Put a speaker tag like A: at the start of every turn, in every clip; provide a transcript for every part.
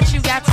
A: what you got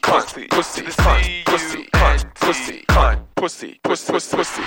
A: cunt, pussy, pussy, pussy, cunt, pussy, cunt, pussy, pussy, pussy.